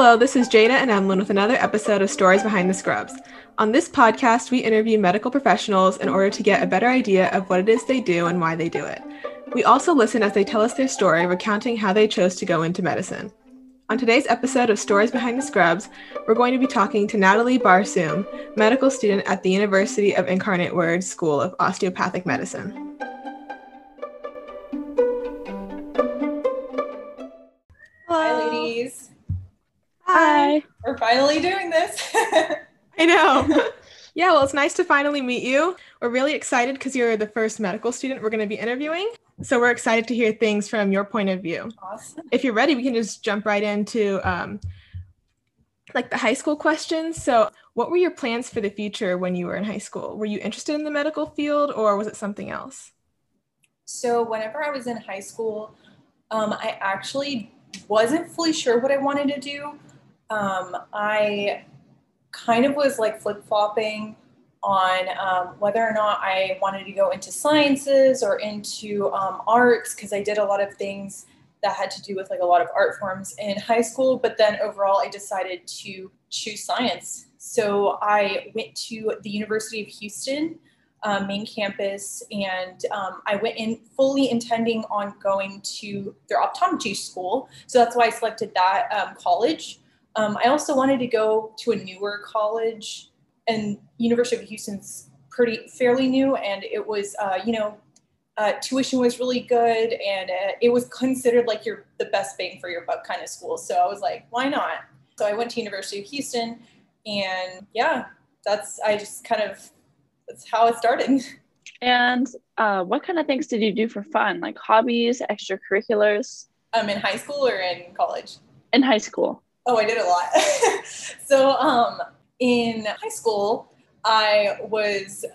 Hello, this is Jada and Emlyn with another episode of Stories Behind the Scrubs. On this podcast, we interview medical professionals in order to get a better idea of what it is they do and why they do it. We also listen as they tell us their story, recounting how they chose to go into medicine. On today's episode of Stories Behind the Scrubs, we're going to be talking to Natalie Barsoom, medical student at the University of Incarnate Word School of Osteopathic Medicine. Hi. We're finally doing this. I know. yeah, well, it's nice to finally meet you. We're really excited because you're the first medical student we're going to be interviewing. So we're excited to hear things from your point of view. awesome. If you're ready, we can just jump right into um, like the high school questions. So, what were your plans for the future when you were in high school? Were you interested in the medical field or was it something else? So, whenever I was in high school, um, I actually wasn't fully sure what I wanted to do. Um, I kind of was like flip flopping on um, whether or not I wanted to go into sciences or into um, arts because I did a lot of things that had to do with like a lot of art forms in high school. But then overall, I decided to choose science. So I went to the University of Houston. Uh, main campus, and um, I went in fully intending on going to their optometry school. So that's why I selected that um, college. Um, I also wanted to go to a newer college, and University of Houston's pretty fairly new, and it was, uh, you know, uh, tuition was really good, and uh, it was considered like your the best bang for your buck kind of school. So I was like, why not? So I went to University of Houston, and yeah, that's I just kind of that's how it started. And uh, what kind of things did you do for fun, like hobbies, extracurriculars, Um, in high school or in college? in high school? Oh, I did a lot. so, um, in high school, I was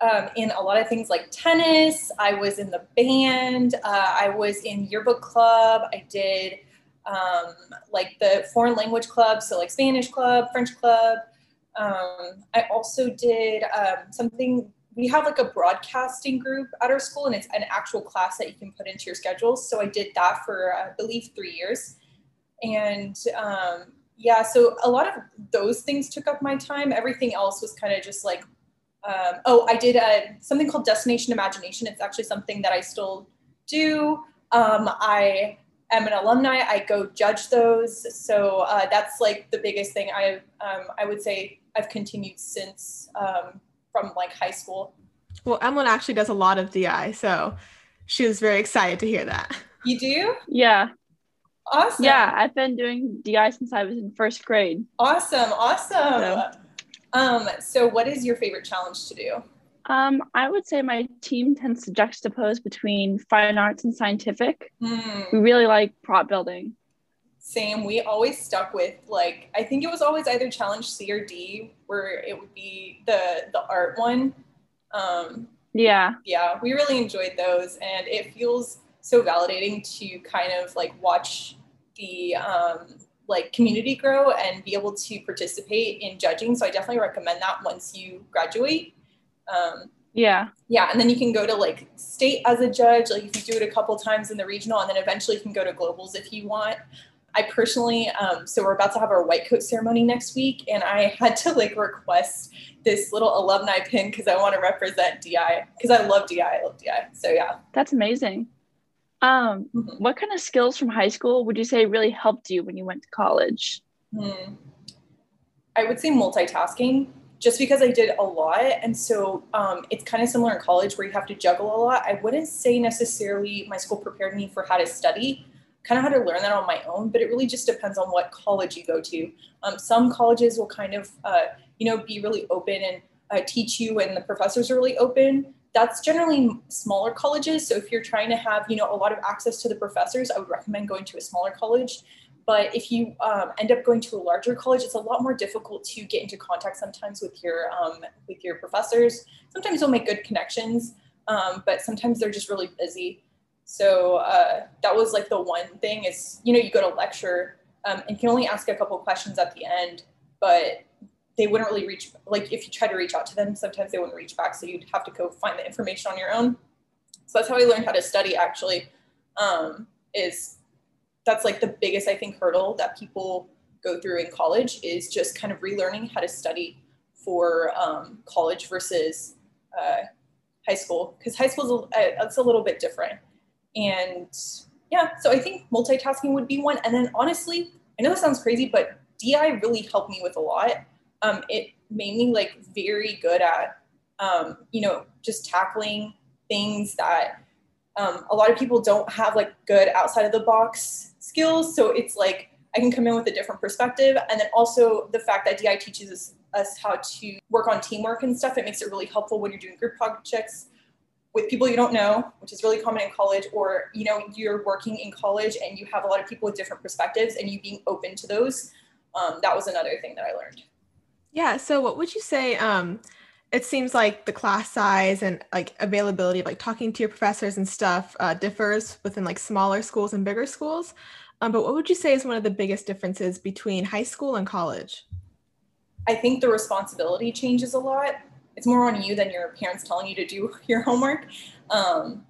um, in a lot of things like tennis. I was in the band. Uh, I was in yearbook club. I did um, like the foreign language club, so like Spanish club, French club. Um, I also did um, something. We have like a broadcasting group at our school, and it's an actual class that you can put into your schedules. So I did that for, I believe, three years and um, yeah so a lot of those things took up my time. Everything else was kind of just like um, oh i did a, something called destination imagination. It's actually something that i still do. Um, i am an alumni. I go judge those. So uh, that's like the biggest thing i um, i would say i've continued since um, from like high school. Well, Emlyn actually does a lot of DI, so she was very excited to hear that. you do? Yeah, awesome yeah. I've been doing DI since I was in first grade. awesome awesome So- um, so what is your favorite challenge to do Um, I would say my team tends to juxtapose between fine arts and scientific. Hmm. We really like prop building. Same. We always stuck with like I think it was always either challenge C or D, where it would be the the art one. Um, Yeah, yeah, we really enjoyed those, and it feels so validating to kind of like watch the um, like community grow and be able to participate in judging. So I definitely recommend that once you graduate. Um, yeah, yeah, and then you can go to like state as a judge. Like you can do it a couple times in the regional, and then eventually you can go to globals if you want. I personally, um, so we're about to have our white coat ceremony next week, and I had to like request this little alumni pin because I want to represent DI because I love DI. I love DI. So yeah. that's amazing. Um, what kind of skills from high school would you say really helped you when you went to college? Hmm. I would say multitasking, just because I did a lot, and so um, it's kind of similar in college where you have to juggle a lot. I wouldn't say necessarily my school prepared me for how to study. Kind of had to learn that on my own, but it really just depends on what college you go to. Um, some colleges will kind of, uh, you know, be really open and uh, teach you, and the professors are really open. That's generally smaller colleges. So if you're trying to have, you know, a lot of access to the professors, I would recommend going to a smaller college. But if you um, end up going to a larger college, it's a lot more difficult to get into contact sometimes with your um, with your professors. Sometimes you'll make good connections, um, but sometimes they're just really busy. So uh, that was like the one thing is you know you go to lecture um, and can only ask a couple questions at the end, but they wouldn't really reach like if you try to reach out to them, sometimes they wouldn't reach back. So you'd have to go find the information on your own. So that's how I learned how to study actually. Um, is that's like the biggest I think hurdle that people go through in college is just kind of relearning how to study for um, college versus uh, high school because high school is a, it's a little bit different and yeah so i think multitasking would be one and then honestly i know this sounds crazy but di really helped me with a lot um, it made me like very good at um, you know just tackling things that um, a lot of people don't have like good outside of the box skills so it's like i can come in with a different perspective and then also the fact that di teaches us us how to work on teamwork and stuff. It makes it really helpful when you're doing group projects with people you don't know, which is really common in college, or you know you're working in college and you have a lot of people with different perspectives, and you being open to those. Um, that was another thing that I learned. Yeah. So, what would you say? Um, it seems like the class size and like availability of like talking to your professors and stuff uh, differs within like smaller schools and bigger schools. Um, but what would you say is one of the biggest differences between high school and college? I think the responsibility changes a lot. It's more on you than your parents telling you to do your homework. Um,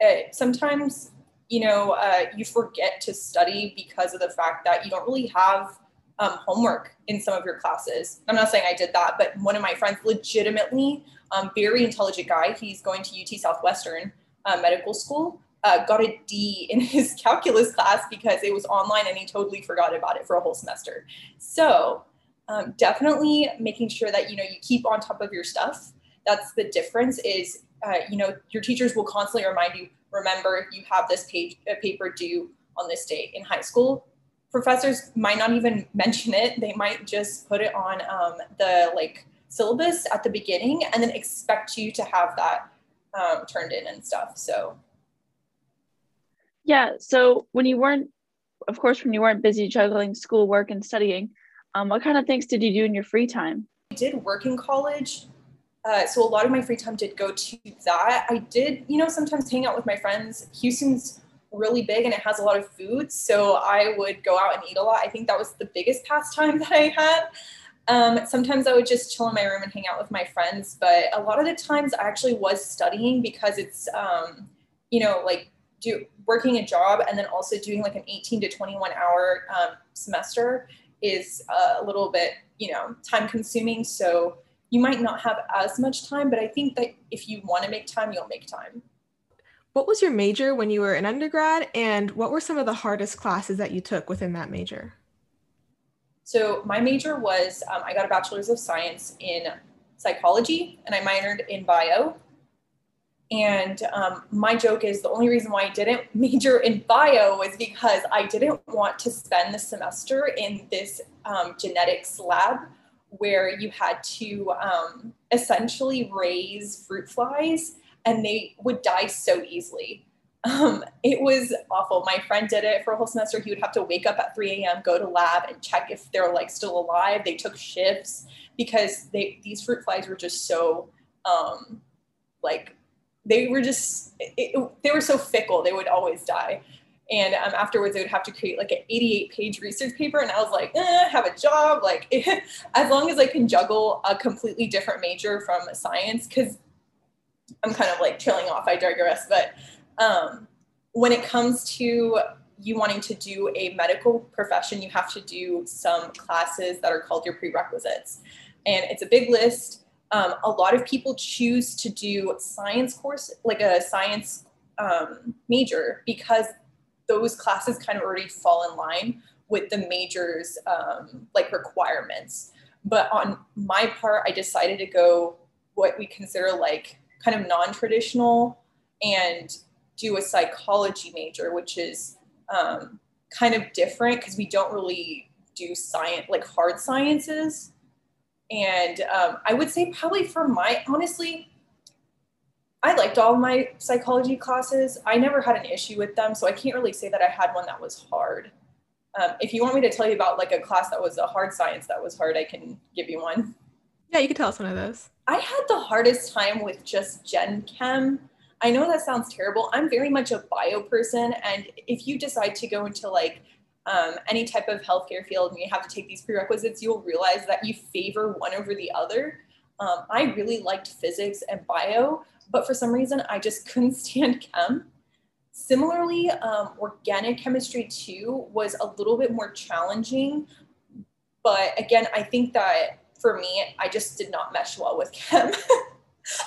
it, sometimes, you know, uh, you forget to study because of the fact that you don't really have um, homework in some of your classes. I'm not saying I did that, but one of my friends, legitimately, um, very intelligent guy, he's going to UT Southwestern uh, Medical School. Uh, got a D in his calculus class because it was online and he totally forgot about it for a whole semester. So um, definitely making sure that you know you keep on top of your stuff that's the difference is uh, you know your teachers will constantly remind you remember you have this page a paper due on this date in high school professors might not even mention it they might just put it on um, the like syllabus at the beginning and then expect you to have that um, turned in and stuff so yeah so when you weren't of course when you weren't busy juggling schoolwork and studying um, what kind of things did you do in your free time? I did work in college. Uh, so a lot of my free time did go to that. I did, you know, sometimes hang out with my friends. Houston's really big and it has a lot of food. So I would go out and eat a lot. I think that was the biggest pastime that I had. Um, sometimes I would just chill in my room and hang out with my friends. But a lot of the times I actually was studying because it's, um, you know, like do working a job and then also doing like an 18 to 21 hour um, semester is a little bit, you know, time consuming. So you might not have as much time, but I think that if you want to make time, you'll make time. What was your major when you were an undergrad, and what were some of the hardest classes that you took within that major? So, my major was um, I got a bachelor's of science in psychology, and I minored in bio. And um, my joke is the only reason why I didn't major in bio was because I didn't want to spend the semester in this um, genetics lab where you had to um, essentially raise fruit flies and they would die so easily. Um, it was awful. My friend did it for a whole semester. He would have to wake up at 3 a.m., go to lab and check if they're like still alive. They took shifts because they these fruit flies were just so um, like they were just it, it, they were so fickle they would always die and um, afterwards they would have to create like an 88 page research paper and i was like eh, have a job like as long as i can juggle a completely different major from science because i'm kind of like trailing off i digress but um, when it comes to you wanting to do a medical profession you have to do some classes that are called your prerequisites and it's a big list um, a lot of people choose to do science course, like a science um, major, because those classes kind of already fall in line with the major's um, like requirements. But on my part, I decided to go what we consider like kind of non-traditional and do a psychology major, which is um, kind of different because we don't really do science like hard sciences and um, I would say probably for my, honestly, I liked all my psychology classes. I never had an issue with them, so I can't really say that I had one that was hard. Um, if you want me to tell you about like a class that was a hard science that was hard, I can give you one. Yeah, you can tell us one of those. I had the hardest time with just Gen Chem. I know that sounds terrible. I'm very much a bio person, and if you decide to go into like um, any type of healthcare field and you have to take these prerequisites, you'll realize that you favor one over the other. Um, I really liked physics and bio, but for some reason I just couldn't stand chem. Similarly, um, organic chemistry too was a little bit more challenging, but again, I think that for me, I just did not mesh well with chem.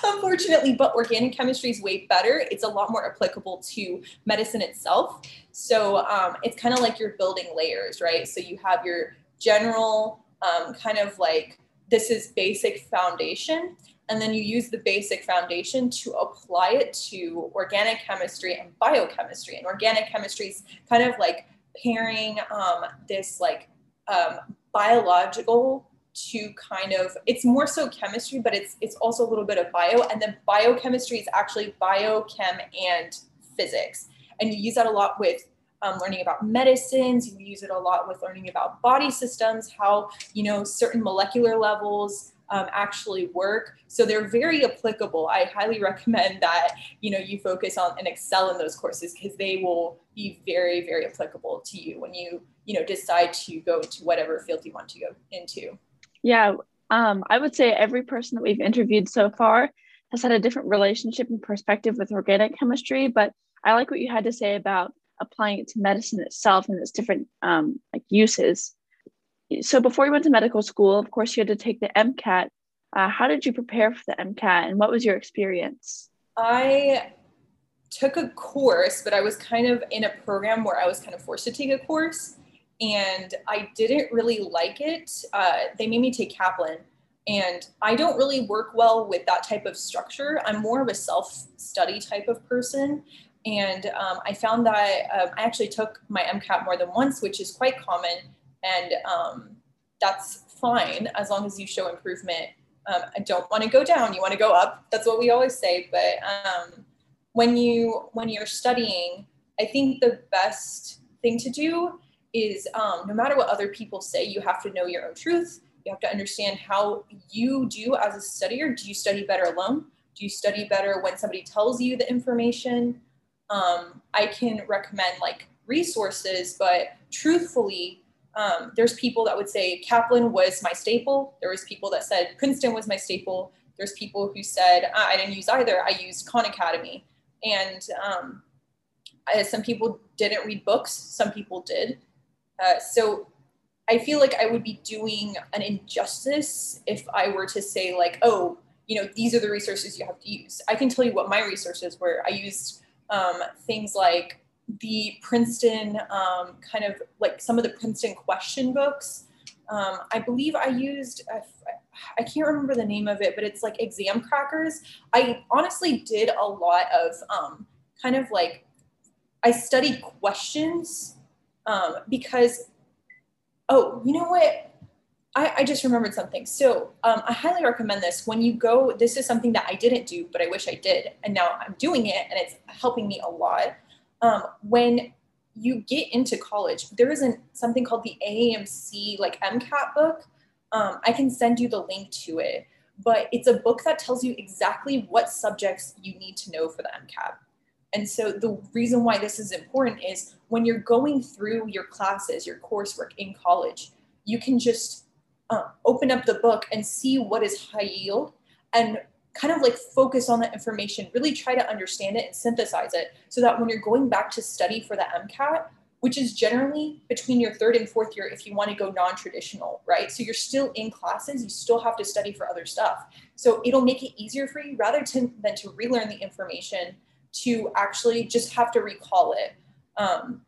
unfortunately, but organic chemistry is way better. It's a lot more applicable to medicine itself. So um, it's kind of like you're building layers, right? So you have your general um, kind of like this is basic foundation, and then you use the basic foundation to apply it to organic chemistry and biochemistry. And organic chemistry is kind of like pairing um, this like um, biological to kind of it's more so chemistry but it's it's also a little bit of bio and then biochemistry is actually biochem and physics. And you use that a lot with um, learning about medicines you use it a lot with learning about body systems how you know certain molecular levels um, actually work. So they're very applicable. I highly recommend that you know you focus on and excel in those courses because they will be very very applicable to you when you you know decide to go into whatever field you want to go into yeah, um, I would say every person that we've interviewed so far has had a different relationship and perspective with organic chemistry. But I like what you had to say about applying it to medicine itself and its different um, like uses. So before you went to medical school, of course, you had to take the MCAT. Uh, how did you prepare for the MCAT, and what was your experience? I took a course, but I was kind of in a program where I was kind of forced to take a course and I didn't really like it. Uh, they made me take Kaplan, and I don't really work well with that type of structure. I'm more of a self study type of person. And um, I found that um, I actually took my MCAT more than once, which is quite common. And um, that's fine as long as you show improvement. Um, I don't want to go down, you want to go up. That's what we always say. But um, when you when you're studying, I think the best thing to do is um, no matter what other people say, you have to know your own truth. You have to understand how you do as a studier. Do you study better alone? Do you study better when somebody tells you the information? Um, I can recommend like resources, but truthfully, um, there's people that would say Kaplan was my staple. There was people that said Princeton was my staple. There's people who said I didn't use either. I used Khan Academy, and um, I, some people didn't read books. Some people did. Uh, so I feel like I would be doing an injustice if I were to say, like, oh, you know, these are the resources you have to use. I can tell you what my resources were. I used um, things like the Princeton, um, kind of like some of the Princeton question books. Um, I believe I used, I, I can't remember the name of it, but it's like Examkrackers. I honestly did a lot of um, kind of like, I studied questions um, because, oh, you know what? I, I just remembered something. So um, I highly recommend this. When you go, this is something that I didn't do, but I wish I did. And now I'm doing it and it's helping me a lot. Um, when you get into college, there isn't something called the AAMC like MCAT book. Um, I can send you the link to it, but it's a book that tells you exactly what subjects you need to know for the MCAT. And so the reason why this is important is when you're going through your classes, your coursework in college, you can just uh, open up the book and see what is high yield and kind of like focus on that information, really try to understand it and synthesize it so that when you're going back to study for the MCAT, which is generally between your third and fourth year if you want to go non-traditional, right? So you're still in classes, you still have to study for other stuff. So it'll make it easier for you rather to, than to relearn the information to actually just have to recall it. Um,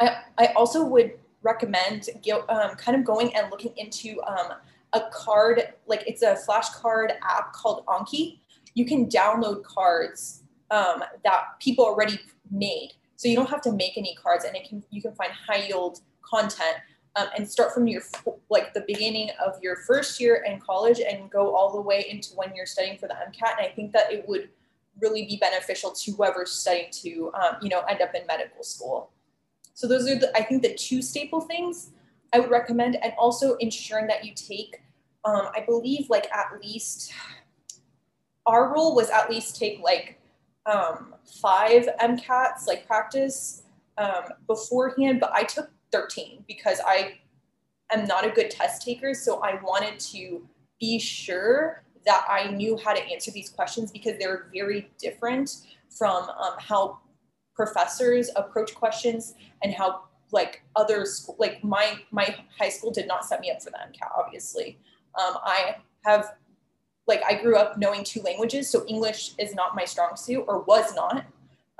I, I also would recommend um, kind of going and looking into um, a card, like it's a flashcard app called Anki. You can download cards um, that people already made. So you don't have to make any cards and it can you can find high yield content um, and start from your like the beginning of your first year in college and go all the way into when you're studying for the MCAT. And I think that it would really be beneficial to whoever's studying to, um, you know, end up in medical school. So those are, the, I think, the two staple things I would recommend, and also ensuring that you take, um, I believe, like at least, our rule was at least take like um, five MCATs, like practice um, beforehand, but I took 13 because I am not a good test taker. So I wanted to be sure that I knew how to answer these questions because they're very different from um, how professors approach questions and how like other school, like my my high school did not set me up for the MCAT. Obviously, um, I have like I grew up knowing two languages, so English is not my strong suit or was not,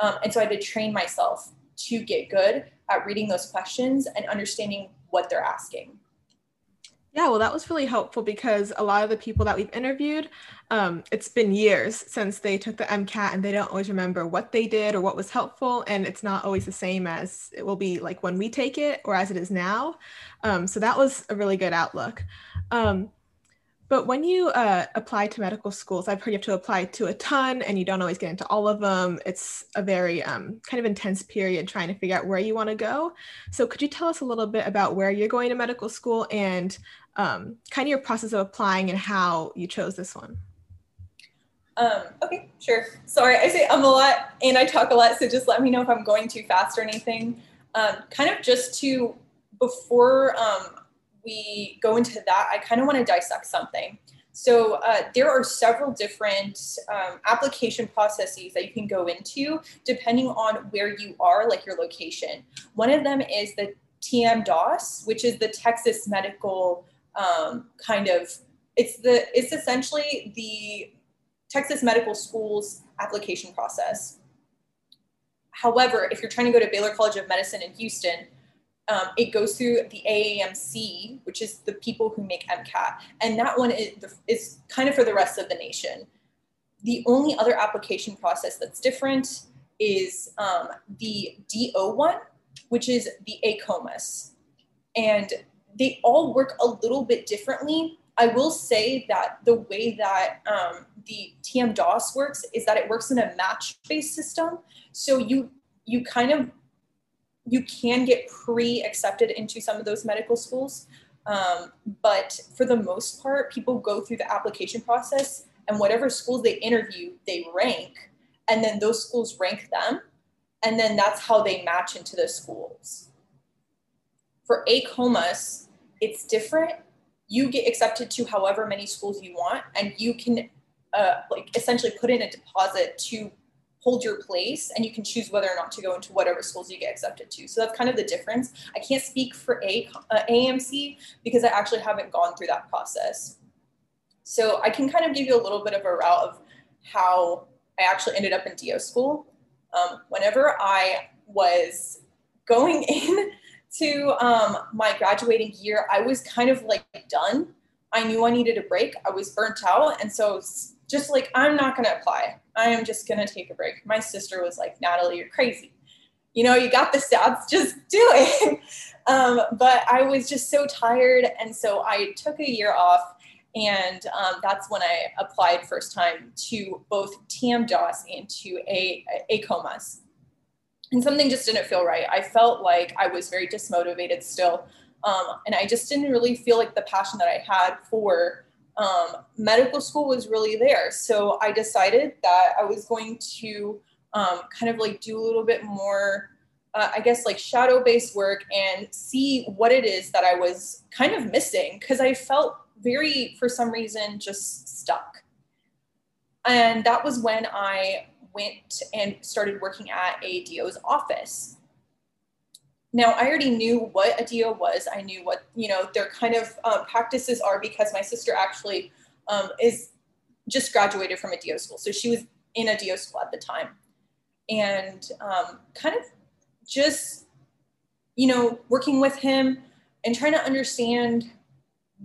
um, and so I had to train myself to get good at reading those questions and understanding what they're asking. Yeah, well, that was really helpful because a lot of the people that we've interviewed, um, it's been years since they took the MCAT and they don't always remember what they did or what was helpful. And it's not always the same as it will be like when we take it or as it is now. Um, so that was a really good outlook. Um, but when you uh, apply to medical schools, I've heard you have to apply to a ton and you don't always get into all of them. It's a very um, kind of intense period trying to figure out where you want to go. So, could you tell us a little bit about where you're going to medical school and um, kind of your process of applying and how you chose this one? Um, okay, sure. Sorry, I say I'm a lot and I talk a lot, so just let me know if I'm going too fast or anything. Um, kind of just to, before um, we go into that, I kind of want to dissect something. So uh, there are several different um, application processes that you can go into depending on where you are, like your location. One of them is the TMDSAS, which is the Texas Medical um, kind of. It's the it's essentially the Texas Medical Schools application process. However, if you're trying to go to Baylor College of Medicine in Houston, um, it goes through the AAMC, which is the people who make MCAT, and that one is, is kind of for the rest of the nation. The only other application process that's different is um, the DO one, which is the AACOMAS. And they all work a little bit differently. I will say that the way that um, the TMDSAS works is that it works in a match-based system. So you you kind of you can get pre-accepted into some of those medical schools. Um, but for the most part, people go through the application process and whatever schools they interview, they rank, and then those schools rank them, and then that's how they match into the schools. For AACOMAS, it's different. You get accepted to however many schools you want, and you can uh, like essentially put in a deposit to hold your place and you can choose whether or not to go into whatever schools you get accepted to. So that's kind of the difference. I can't speak for a uh, AAMC because I actually haven't gone through that process. So I can kind of give you a little bit of a route of how I actually ended up in DO school. Um, whenever I was going in to um, my graduating year, I was kind of like done. I knew I needed a break. I was burnt out. And so just like, I'm not going to apply. I am just going to take a break. My sister was like, Natalie, you're crazy. You know, you got the stats, just do it. um, but I was just so tired. And so I took a year off. And um, that's when I applied first time to both TMDSAS and to a, AACOMAS. And something just didn't feel right. I felt like I was very dismotivated still. Um, and I just didn't really feel like the passion that I had for um, medical school was really there. So I decided that I was going to um, kind of like do a little bit more, uh, I guess, like shadow based work and see what it is that I was kind of missing because I felt very, for some reason, just stuck. And that was when I went and started working at a DO's office. Now, I already knew what a DO was. I knew what, you know, their kind of um, practices are because my sister actually um, is just graduated from a DO school. So she was in a DO school at the time. And um, kind of just, you know, working with him and trying to understand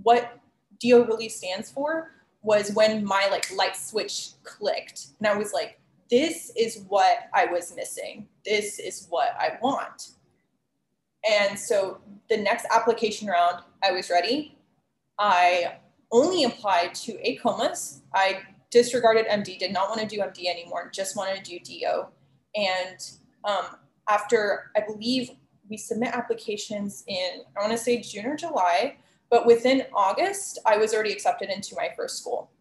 what DO really stands for was when my like light switch clicked. And I was like, this is what I was missing. This is what I want and so the next application round, I was ready. I only applied to AACOMAS. I disregarded MD, did not want to do MD anymore, just wanted to do DO. And um, after, I believe we submit applications in, I want to say June or July, but within August, I was already accepted into my first school.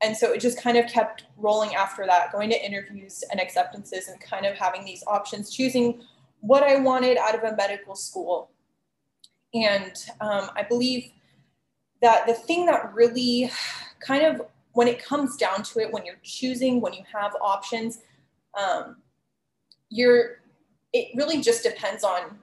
And so it just kind of kept rolling after that, going to interviews and acceptances and kind of having these options, choosing what I wanted out of a medical school. And um, I believe that the thing that really kind of, when it comes down to it, when you're choosing, when you have options, um, you're, it really just depends on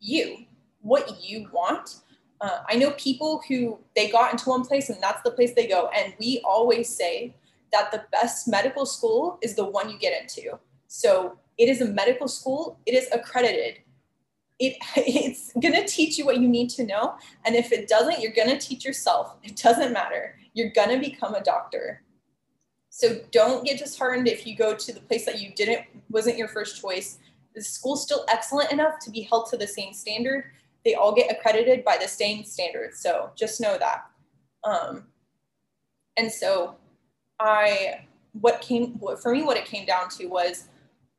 you, what you want. Uh, I know people who they got into one place and that's the place they go. And we always say that the best medical school is the one you get into. So it is a medical school, it is accredited. It, it's to teach you what you need to know. And if it doesn't, you're to teach yourself. It doesn't matter. You're to become a doctor. So don't get disheartened if you go to the place that you didn't, wasn't your first choice. The school's still excellent enough to be held to the same standard. They all get accredited by the same standards. So just know that. Um, and so I, what came, what, for me, what it came down to was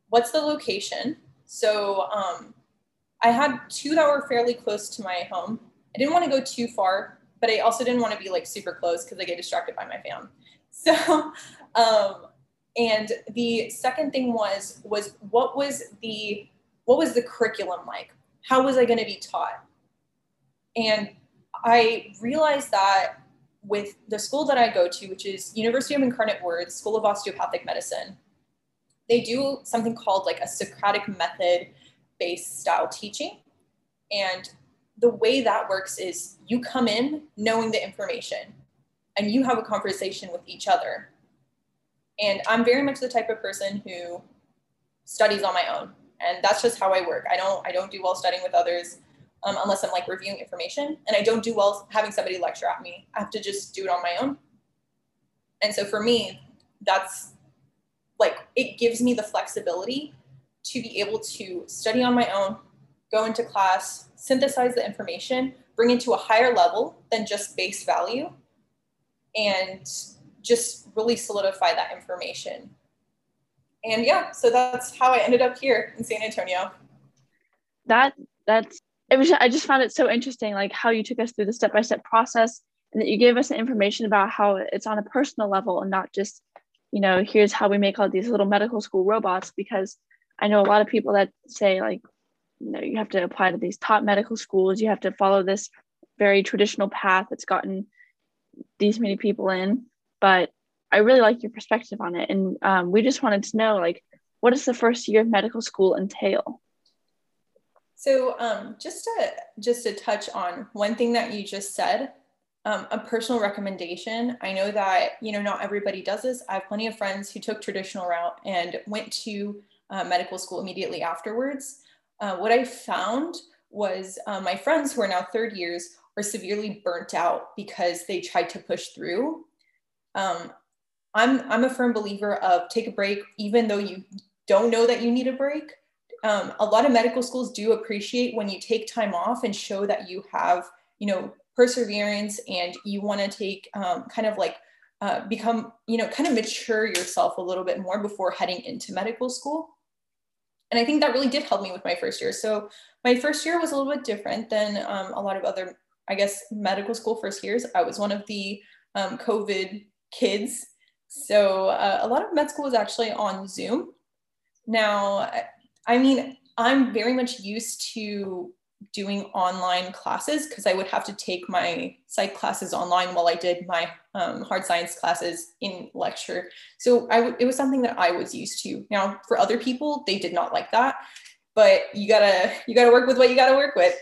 what's the location? So um, I had two that were fairly close to my home. I didn't want to go too far, but I also didn't want to be like super close because I get distracted by my fam. So, um, and the second thing was was what was the what was the curriculum like? How was I going to be taught? And I realized that with the school that I go to, which is University of Incarnate Word School of Osteopathic Medicine, they do something called like a Socratic method based style teaching. And the way that works is you come in knowing the information and you have a conversation with each other. And I'm very much the type of person who studies on my own. And that's just how I work. I don't I don't do well studying with others um, unless I'm like reviewing information. And I don't do well having somebody lecture at me. I have to just do it on my own. And so for me, that's like it gives me the flexibility to be able to study on my own, go into class, synthesize the information, bring it to a higher level than just base value, and just really solidify that information. And yeah, so that's how I ended up here in San Antonio. That that's it was I just found it so interesting like how you took us through the step-by-step process and that you gave us information about how it's on a personal level and not just you know, here's how we make all these little medical school robots because I know a lot of people that say like, you know, you have to apply to these top medical schools, you have to follow this very traditional path that's gotten these many people in. But I really like your perspective on it. And um, we just wanted to know like, what does the first year of medical school entail? So um, just to just to touch on one thing that you just said, um, a personal recommendation. I know that you know not everybody does this. I have plenty of friends who took traditional route and went to uh, medical school immediately afterwards. Uh, what I found was uh, my friends who are now third years are severely burnt out because they tried to push through. Um, I'm I'm a firm believer of take a break even though you don't know that you need a break. Um, a lot of medical schools do appreciate when you take time off and show that you have you know perseverance and you want to take um, kind of like uh, become, you know, kind of mature yourself a little bit more before heading into medical school. And I think that really did help me with my first year. So my first year was a little bit different than um, a lot of other, I guess, medical school first years. I was one of the um, COVID kids. So uh, a lot of med school is actually on Zoom. Now, I mean, I'm very much used to doing online classes because I would have to take my psych classes online while I did my um, hard science classes in lecture. So I w- it was something that I was used to. Now, for other people, they did not like that, but you gotta you gotta work with what you gotta work with.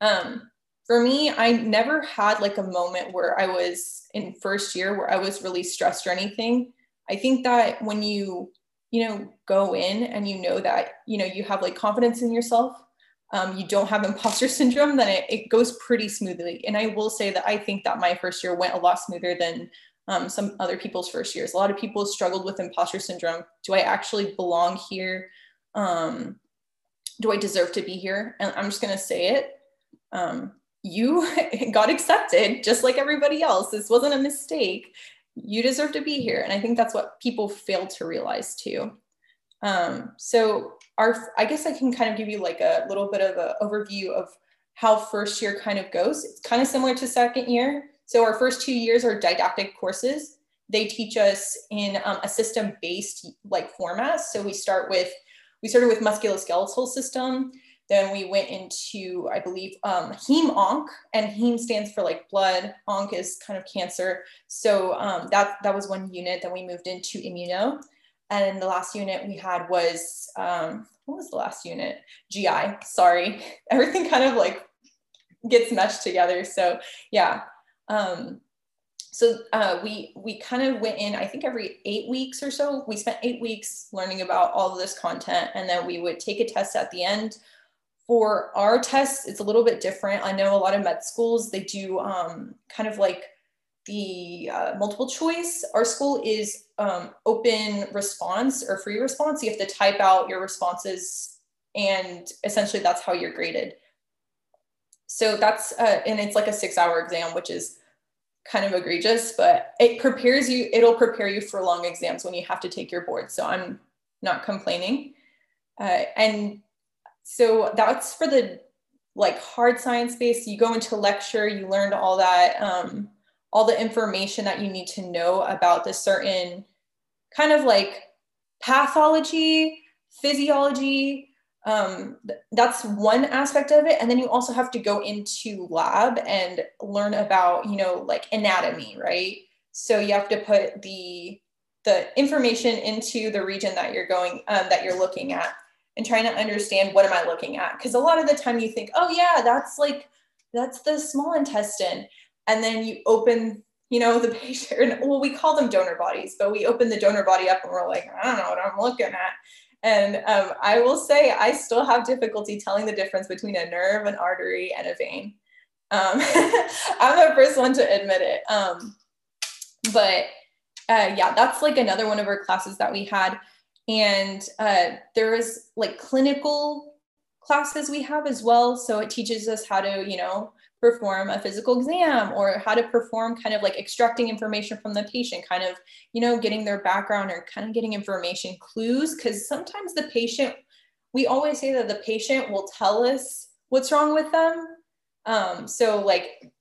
Um, for me, I never had like a moment where I was in first year where I was really stressed or anything. I think that when you you know go in and you know that you know you have like confidence in yourself um, you don't have imposter syndrome, then it, it goes pretty smoothly. And I will say that I think that my first year went a lot smoother than um, some other people's first years. A lot of people struggled with imposter syndrome. Do I actually belong here? Um, do I deserve to be here? And I'm just going to say it. Um, you got accepted just like everybody else. This wasn't a mistake. You deserve to be here. And I think that's what people fail to realize too. Um, so our, I guess I can kind of give you like a little bit of an overview of how first year kind of goes. It's kind of similar to second year. So our first two years are didactic courses. They teach us in um, a system-based like format. So we start with, we started with musculoskeletal system. Then we went into, I believe, um, heme onc, and heme stands for like blood. Onc is kind of cancer. So um, that that was one unit. Then we moved into immuno, and the last unit we had was um, what was the last unit? GI. Sorry, everything kind of like gets meshed together. So yeah. Um, so uh, we we kind of went in. I think every eight weeks or so. We spent eight weeks learning about all this content, and then we would take a test at the end. For our tests, it's a little bit different. I know a lot of med schools they do um, kind of like the uh, multiple choice. Our school is um, open response or free response. You have to type out your responses, and essentially that's how you're graded. So that's uh, and it's like a six-hour exam, which is kind of egregious, but it prepares you. It'll prepare you for long exams when you have to take your board. So I'm not complaining, uh, and so that's for the like hard science base. You go into lecture, you learned all that. Um, all the information that you need to know about the certain kind of like pathology, physiology. Um, that's one aspect of it. And then you also have to go into lab and learn about, you know, like anatomy, right? So you have to put the the information into the region that you're going um, that you're looking at and trying to understand what am I looking at? Because a lot of the time you think, oh yeah, that's like that's the small intestine. And then you open you know the patient well we call them donor bodies but we open the donor body up and we're like i don't know what i'm looking at. And um, i will say i still have difficulty telling the difference between a nerve an artery and a vein. Um, i'm the first one to admit it. Um, but uh, yeah that's like another one of our classes that we had and uh, there is like clinical classes we have as well. So it teaches us how to you know perform a physical exam or how to perform kind of like extracting information from the patient kind of you know getting their background or kind of getting information clues. Because sometimes the patient we always say that the patient will tell us what's wrong with them. Um, so like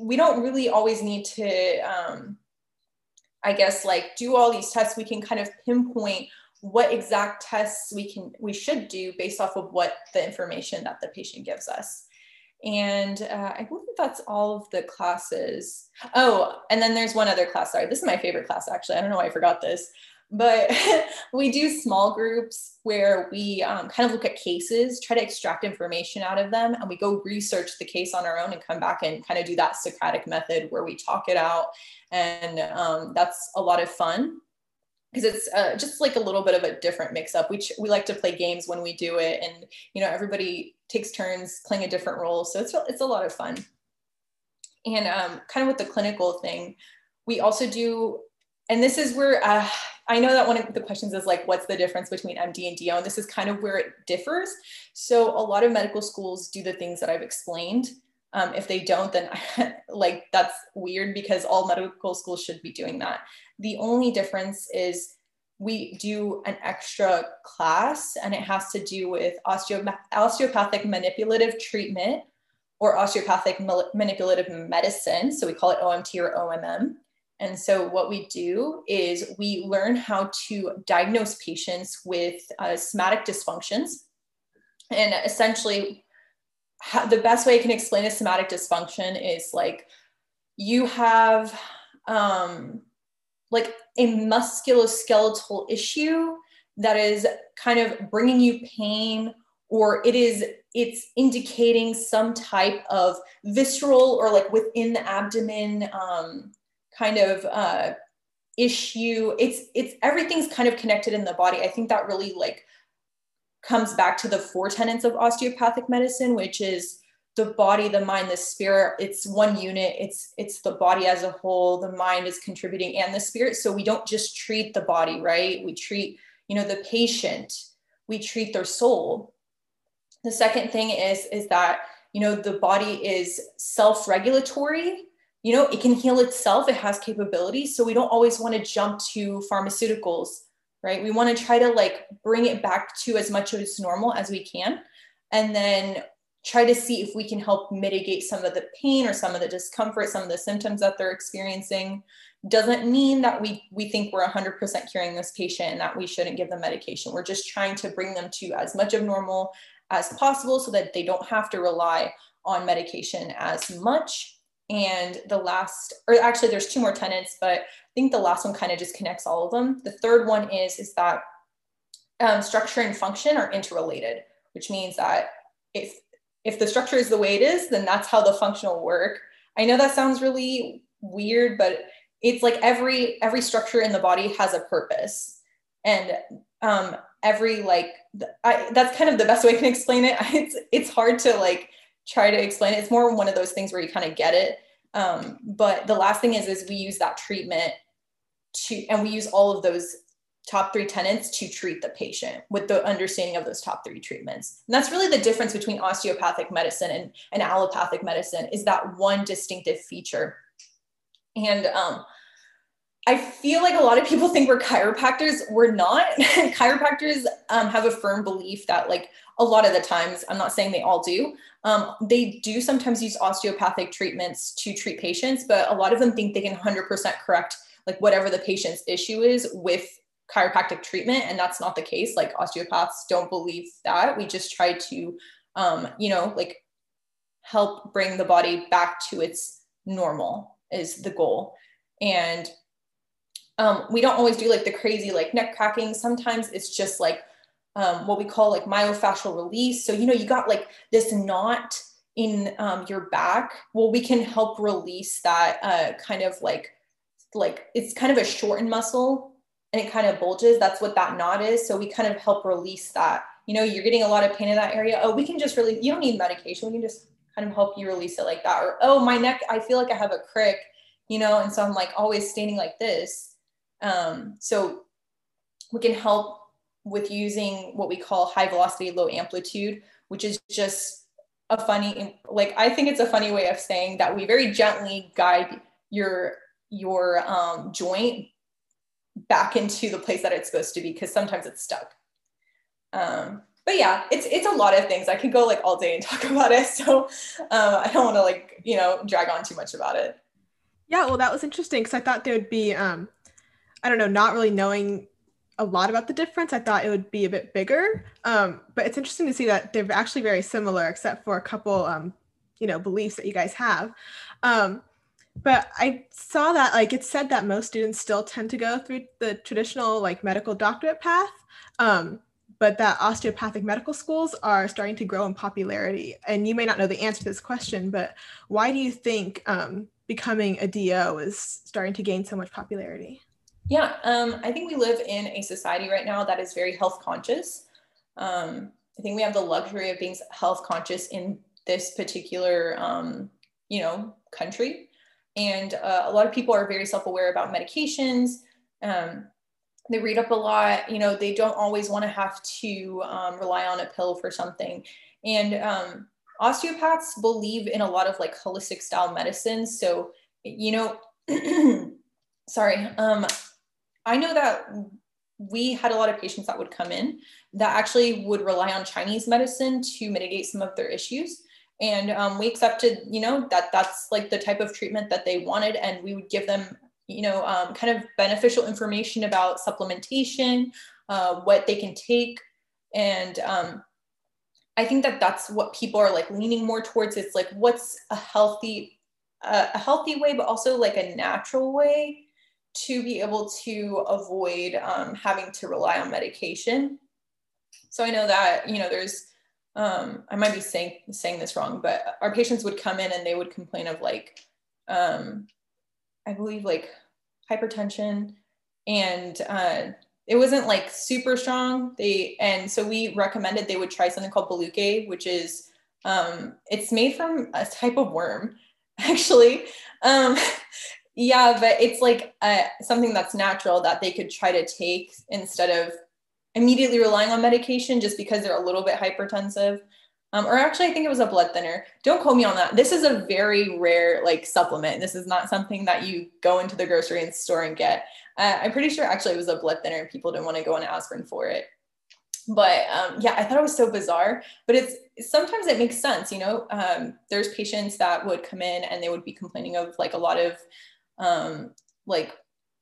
we don't really always need to um, i guess like do all these tests. We can kind of pinpoint what exact tests we can we should do based off of what the information that the patient gives us and uh, I believe that's all of the classes. Oh, and then there's one other class. Sorry, this is my favorite class actually. I don't know why I forgot this, but we do small groups where we um, kind of look at cases, try to extract information out of them, and we go research the case on our own and come back and kind of do that Socratic method where we talk it out. And um, that's a lot of fun because it's uh, just like a little bit of a different mix up. We, ch- we like to play games when we do it and, you know, everybody takes turns playing a different role. So it's, it's a lot of fun. And um, kind of with the clinical thing, we also do, and this is where uh, I know that one of the questions is like, what's the difference between MD and DO? And this is kind of where it differs. So a lot of medical schools do the things that I've explained. Um, if they don't, then like that's weird because all medical schools should be doing that. The only difference is we do an extra class and it has to do with osteopath- osteopathic manipulative treatment or osteopathic manipulative medicine. So we call it OMT or OMM. And so what we do is we learn how to diagnose patients with uh, somatic dysfunctions. And essentially, how, the best way I can explain a somatic dysfunction is like you have um, like a musculoskeletal issue that is kind of bringing you pain or it is it's indicating some type of visceral or like within the abdomen um, kind of uh, issue. It's it's everything's kind of connected in the body. I think that really like comes back to the four tenets of osteopathic medicine which is the body the mind the spirit. It's one unit. It's it's the body as a whole. The mind is contributing and the spirit. So we don't just treat the body right? We treat you know the patient. We treat their soul. The second thing is is that you know the body is self-regulatory. You know it can heal itself. It has capabilities. So we don't always want to jump to pharmaceuticals right we want to try to like bring it back to as much as normal as we can and then try to see if we can help mitigate some of the pain or some of the discomfort, some of the symptoms that they're experiencing. Doesn't mean that we, we think we're 100% curing this patient and that we shouldn't give them medication. We're just trying to bring them to as much of normal as possible so that they don't have to rely on medication as much. And the last, or actually there's two more tenants, but I think the last one kind of just connects all of them. The third one is, is that um, structure and function are interrelated, which means that if, if the structure is the way it is, then that's how the function will work. I know that sounds really weird, but it's like every every structure in the body has a purpose and um every like I, that's kind of the best way i can explain it it's it's hard to like try to explain it it's more one of those things where you kind of get it um but the last thing is is we use that treatment to and we use all of those top three tenants to treat the patient with the understanding of those top three treatments and that's really the difference between osteopathic medicine and, and allopathic medicine is that one distinctive feature and um, I feel like a lot of people think we're chiropractors. We're not. chiropractors um, have a firm belief that, like, a lot of the times, I'm not saying they all do, um, they do sometimes use osteopathic treatments to treat patients, but a lot of them think they can 100% correct, like, whatever the patient's issue is with chiropractic treatment. And that's not the case. Like, osteopaths don't believe that. We just try to, um, you know, like, help bring the body back to its normal is the goal. And um, we don't always do like the crazy like neck cracking. Sometimes it's just like um, what we call like myofascial release. So, you know, you got like this knot in um, your back. Well, we can help release that uh, kind of like, like it's kind of a shortened muscle and it kind of bulges. That's what that knot is. So we kind of help release that. You know, you're getting a lot of pain in that area. Oh, we can just really, you don't need medication. We can just kind of help you release it like that. Or, oh, my neck, I feel like I have a crick, you know, and so I'm like always standing like this. Um, so we can help with using what we call high velocity, low amplitude, which is just a funny, like, I think it's a funny way of saying that we very gently guide your, your um, joint back into the place that it's supposed to be because sometimes it's stuck. Um, but yeah, it's it's a lot of things. I could go like all day and talk about it. So um, I don't want to like you know drag on too much about it. Yeah, well, that was interesting because I thought there would be, um, I don't know, not really knowing a lot about the difference. I thought it would be a bit bigger, um, but it's interesting to see that they're actually very similar, except for a couple, um, you know, beliefs that you guys have. Um, but I saw that like it said that most students still tend to go through the traditional like medical doctorate path. Um, but that osteopathic medical schools are starting to grow in popularity. And you may not know the answer to this question, but why do you think um, becoming a DO is starting to gain so much popularity? Yeah, um, I think we live in a society right now that is very health conscious. Um, I think we have the luxury of being health conscious in this particular, um, you know, country. And uh, a lot of people are very self aware about medications. Um, they read up a lot you know they don't always want to have to um, rely on a pill for something and um, osteopaths believe in a lot of like holistic style medicine so you know sorry um, i know that we had a lot of patients that would come in that actually would rely on chinese medicine to mitigate some of their issues and um, we accepted you know that that's like the type of treatment that they wanted and we would give them you know, um, kind of beneficial information about supplementation, uh, what they can take. And um, I think that that's what people are like leaning more towards. It's like, what's a healthy, uh, a healthy way, but also like a natural way to be able to avoid um, having to rely on medication. So I know that, you know, there's, um, I might be saying, saying this wrong, but our patients would come in and they would complain of like, um, I believe like hypertension and uh, it wasn't like super strong. They and so we recommended they would try something called Boluoke, which is um, it's made from a type of worm, actually. Um, yeah, but it's like uh, something that's natural that they could try to take instead of immediately relying on medication just because they're a little bit hypertensive. Um, or actually i think it was a blood thinner. Don't quote me on that. This is a very rare like supplement. This is not something that you go into the grocery and store and get. Uh, i'm pretty sure actually it was a blood thinner and people didn't want to go on aspirin for it. But um, yeah i thought it was so bizarre but it's sometimes it makes sense you know? Um, there's patients that would come in and they would be complaining of like a lot of um, like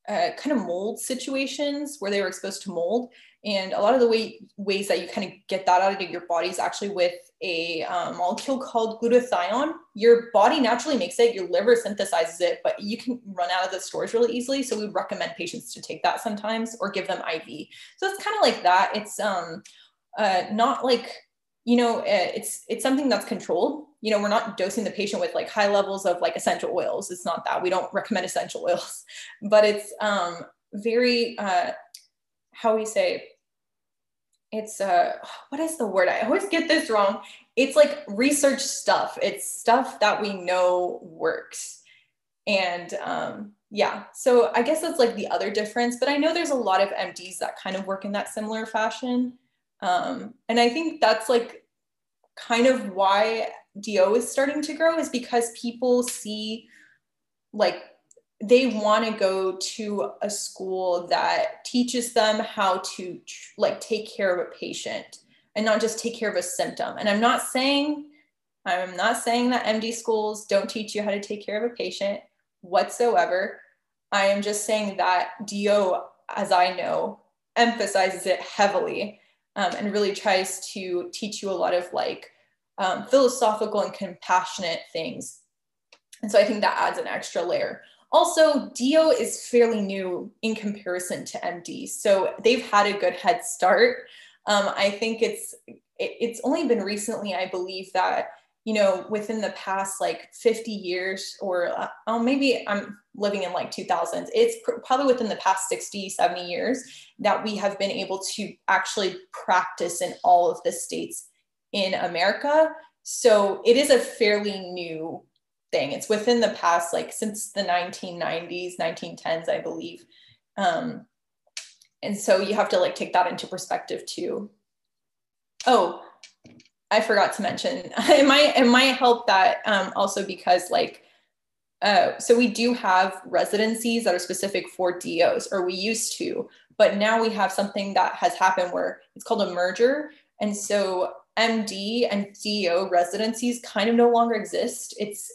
uh, kind of mold situations where they were exposed to mold. And a lot of the way, ways that you kind of get that out of your body is actually with a um, molecule called glutathione. Your body naturally makes it, your liver synthesizes it, but you can run out of the stores really easily. So we would recommend patients to take that sometimes or give them IV. So it's kind of like that. It's um, uh, not like you know uh, it's it's something that's controlled you know we're not dosing the patient with like high levels of like essential oils. It's not that. We don't recommend essential oils. But it's um very uh how we say it's uh what is the word? I always get this wrong. It's like research stuff. It's stuff that we know works. And um yeah. So i guess that's like the other difference. But i know there's a lot of mds that kind of work in that similar fashion. Um and i think that's like kind of why do is starting to grow is because people see like they want to go to a school that teaches them how to like take care of a patient and not just take care of a symptom. And i'm not saying i'm not saying that md schools don't teach you how to take care of a patient whatsoever. I am just saying that do as i know emphasizes it heavily um, and really tries to teach you a lot of like um, philosophical and compassionate things and so i think that adds an extra layer also, DO is fairly new in comparison to MD, so they've had a good head start. Um, I think it's it, it's only been recently, I believe, that you know within the past like 50 years or uh, oh, maybe i'm living in like 2000s it's pr- probably within the past 60 70 years that we have been able to actually practice in all of the states in america so it is a fairly new thing. It's within the past, like since the 1990s, 1910s, I believe. Um, and so you have to like take that into perspective too. Oh, I forgot to mention, it might it might help that um, also because like uh, so we do have residencies that are specific for DOs, or we used to, but now we have something that has happened where it's called a merger, and so MD and DO residencies kind of no longer exist. It's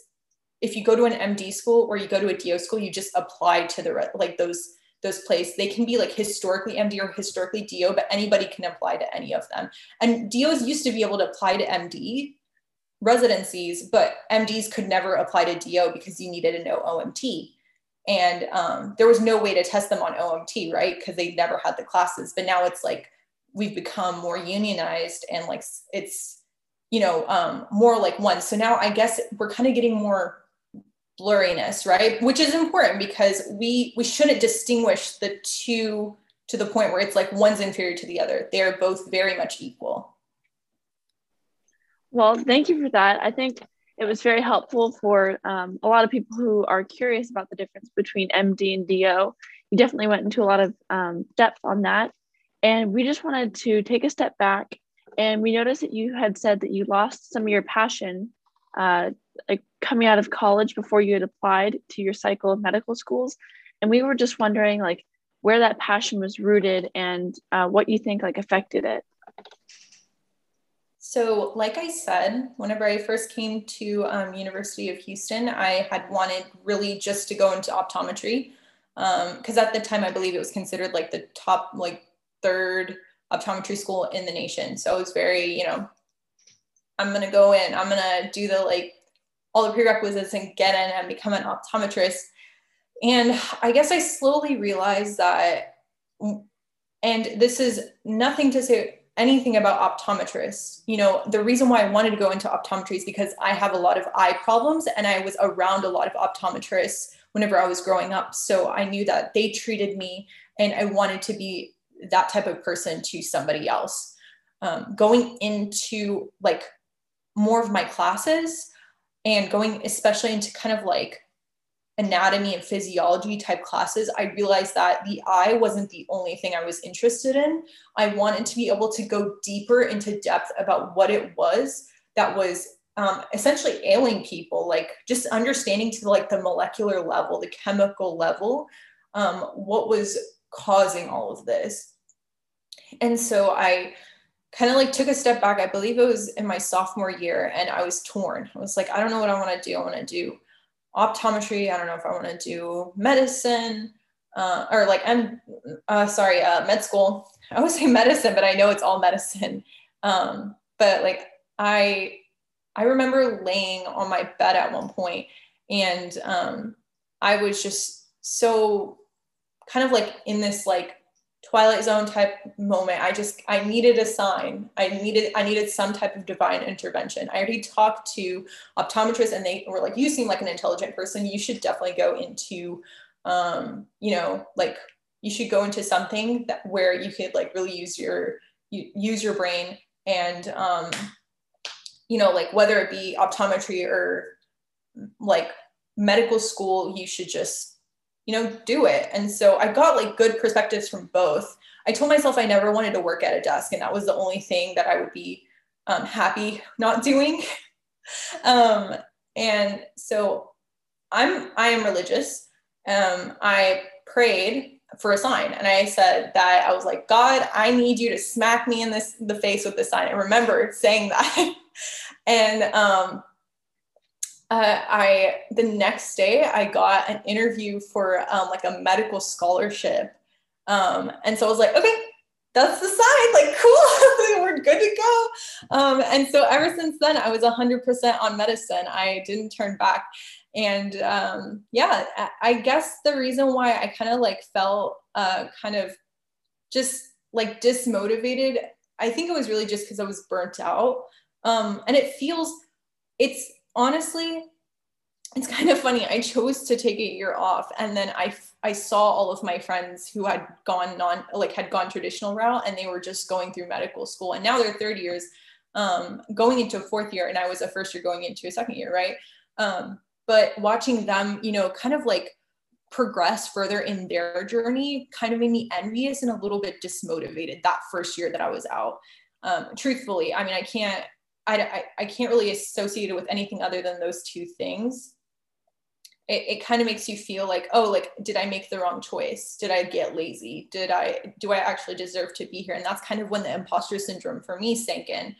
if you go to an MD school or you go to a DO school, you just apply to the like those those places. They can be like historically MD or historically DO, but anybody can apply to any of them. And DOs used to be able to apply to MD residencies, but MDs could never apply to DO because you needed to know OMT. And um, there was no way to test them on OMT, right? Because they never had the classes. But now it's like we've become more unionized and like it's, you know, um, more like one. So now I guess we're kind of getting more blurriness right? Which is important because we we shouldn't distinguish the two to the point where it's like one's inferior to the other. They're both very much equal. Well thank you for that. I think it was very helpful for um, a lot of people who are curious about the difference between md and do you definitely went into a lot of um, depth on that and we just wanted to take a step back and we noticed that you had said that you lost some of your passion uh, like coming out of college before you had applied to your cycle of medical schools. And we were just wondering like where that passion was rooted and uh, what you think like affected it. So like i said whenever i first came to um, university of houston i had wanted really just to go into optometry because um, at the time i believe it was considered like the top like third optometry school in the nation so it was very you know i'm going to go in i'm going to do the like all the prerequisites and get in and become an optometrist. And I guess I slowly realized that, and this is nothing to say anything about optometrists. You know, the reason why I wanted to go into optometry is because I have a lot of eye problems and I was around a lot of optometrists whenever I was growing up. So I knew that they treated me and I wanted to be that type of person to somebody else. Um, going into like more of my classes, and going especially into kind of like anatomy and physiology type classes, I realized that the eye wasn't the only thing I was interested in. I wanted to be able to go deeper into depth about what it was that was um, essentially ailing people, like just understanding to like the molecular level, the chemical level, um, what was causing all of this. And so I kind of like took a step back. I believe it was in my sophomore year and I was torn. I was like, I don't know what I want to do. I want to do optometry. I don't know if I want to do medicine. uh, or like I'm uh, sorry, uh, med school. I would say medicine, but I know it's all medicine. Um, but like I, I remember laying on my bed at one point, and um, I was just so kind of like in this like twilight zone type moment i just i needed a sign. I needed i needed some type of divine intervention. I already talked to optometrists and they were like you seem like an intelligent person. You should definitely go into um you know like you should go into something that where you could like really use your you, use your brain and um you know like whether it be optometry or like medical school you should just you know, do it. And so I got like good perspectives from both. I told myself I never wanted to work at a desk, and that was the only thing that I would be um, happy not doing. um, and so I'm I am religious. Um, I prayed for a sign, and I said that I was like, God, I need you to smack me in this the face with this sign. I remember saying that, and um, uh, I the next day I got an interview for um, like a medical scholarship, um, and so I was like, okay, that's the sign. Like, cool, we're good to go. Um, and so ever since then, I was 100% on medicine. I didn't turn back, and um, yeah, I guess the reason why I kind of like felt uh, kind of just like dismotivated, I think it was really just because I was burnt out, um, and it feels it's honestly, it's kind of funny. I chose to take a year off, and then I I saw all of my friends who had gone non like had gone traditional route, and they were just going through medical school, and now they're third years, um, going into a fourth year, and I was a first year going into a second year, right? Um, but watching them, you know, kind of like progress further in their journey kind of made me envious and a little bit dismotivated that first year that I was out. Um, truthfully, I mean, I can't I, I, can't really associate it with anything other than those two things. It, it kind of makes you feel like, oh, like, did I make the wrong choice? Did I get lazy? Did I, do I actually deserve to be here? And that's kind of when the imposter syndrome for me sank in.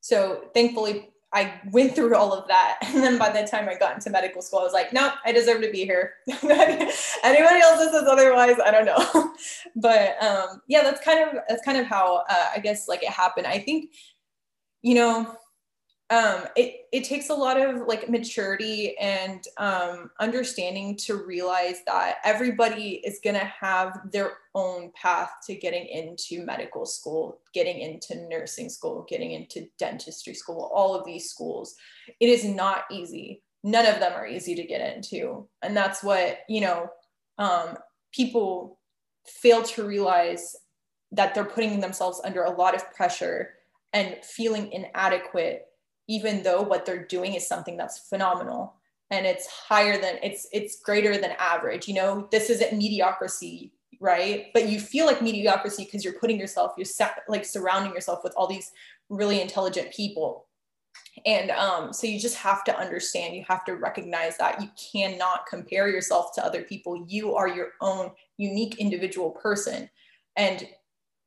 So thankfully, I went through all of that. And then by the time I got into medical school, I was like, nope, I deserve to be here. Anybody else that says otherwise, I don't know. but um, yeah, that's kind of, that's kind of how uh, I guess like it happened. I think, you know, um, it, it takes a lot of like maturity and um, understanding to realize that everybody is going to have their own path to getting into medical school, getting into nursing school, getting into dentistry school, all of these schools. It is not easy. None of them are easy to get into. And that's what, you know, um, people fail to realize that they're putting themselves under a lot of pressure and feeling inadequate even though what they're doing is something that's phenomenal. And it's higher than it's it's greater than average you know this isn't mediocrity right? But you feel like mediocrity because you're putting yourself you're like surrounding yourself with all these really intelligent people. And um, so you just have to understand you have to recognize that you cannot compare yourself to other people. You are your own unique individual person. And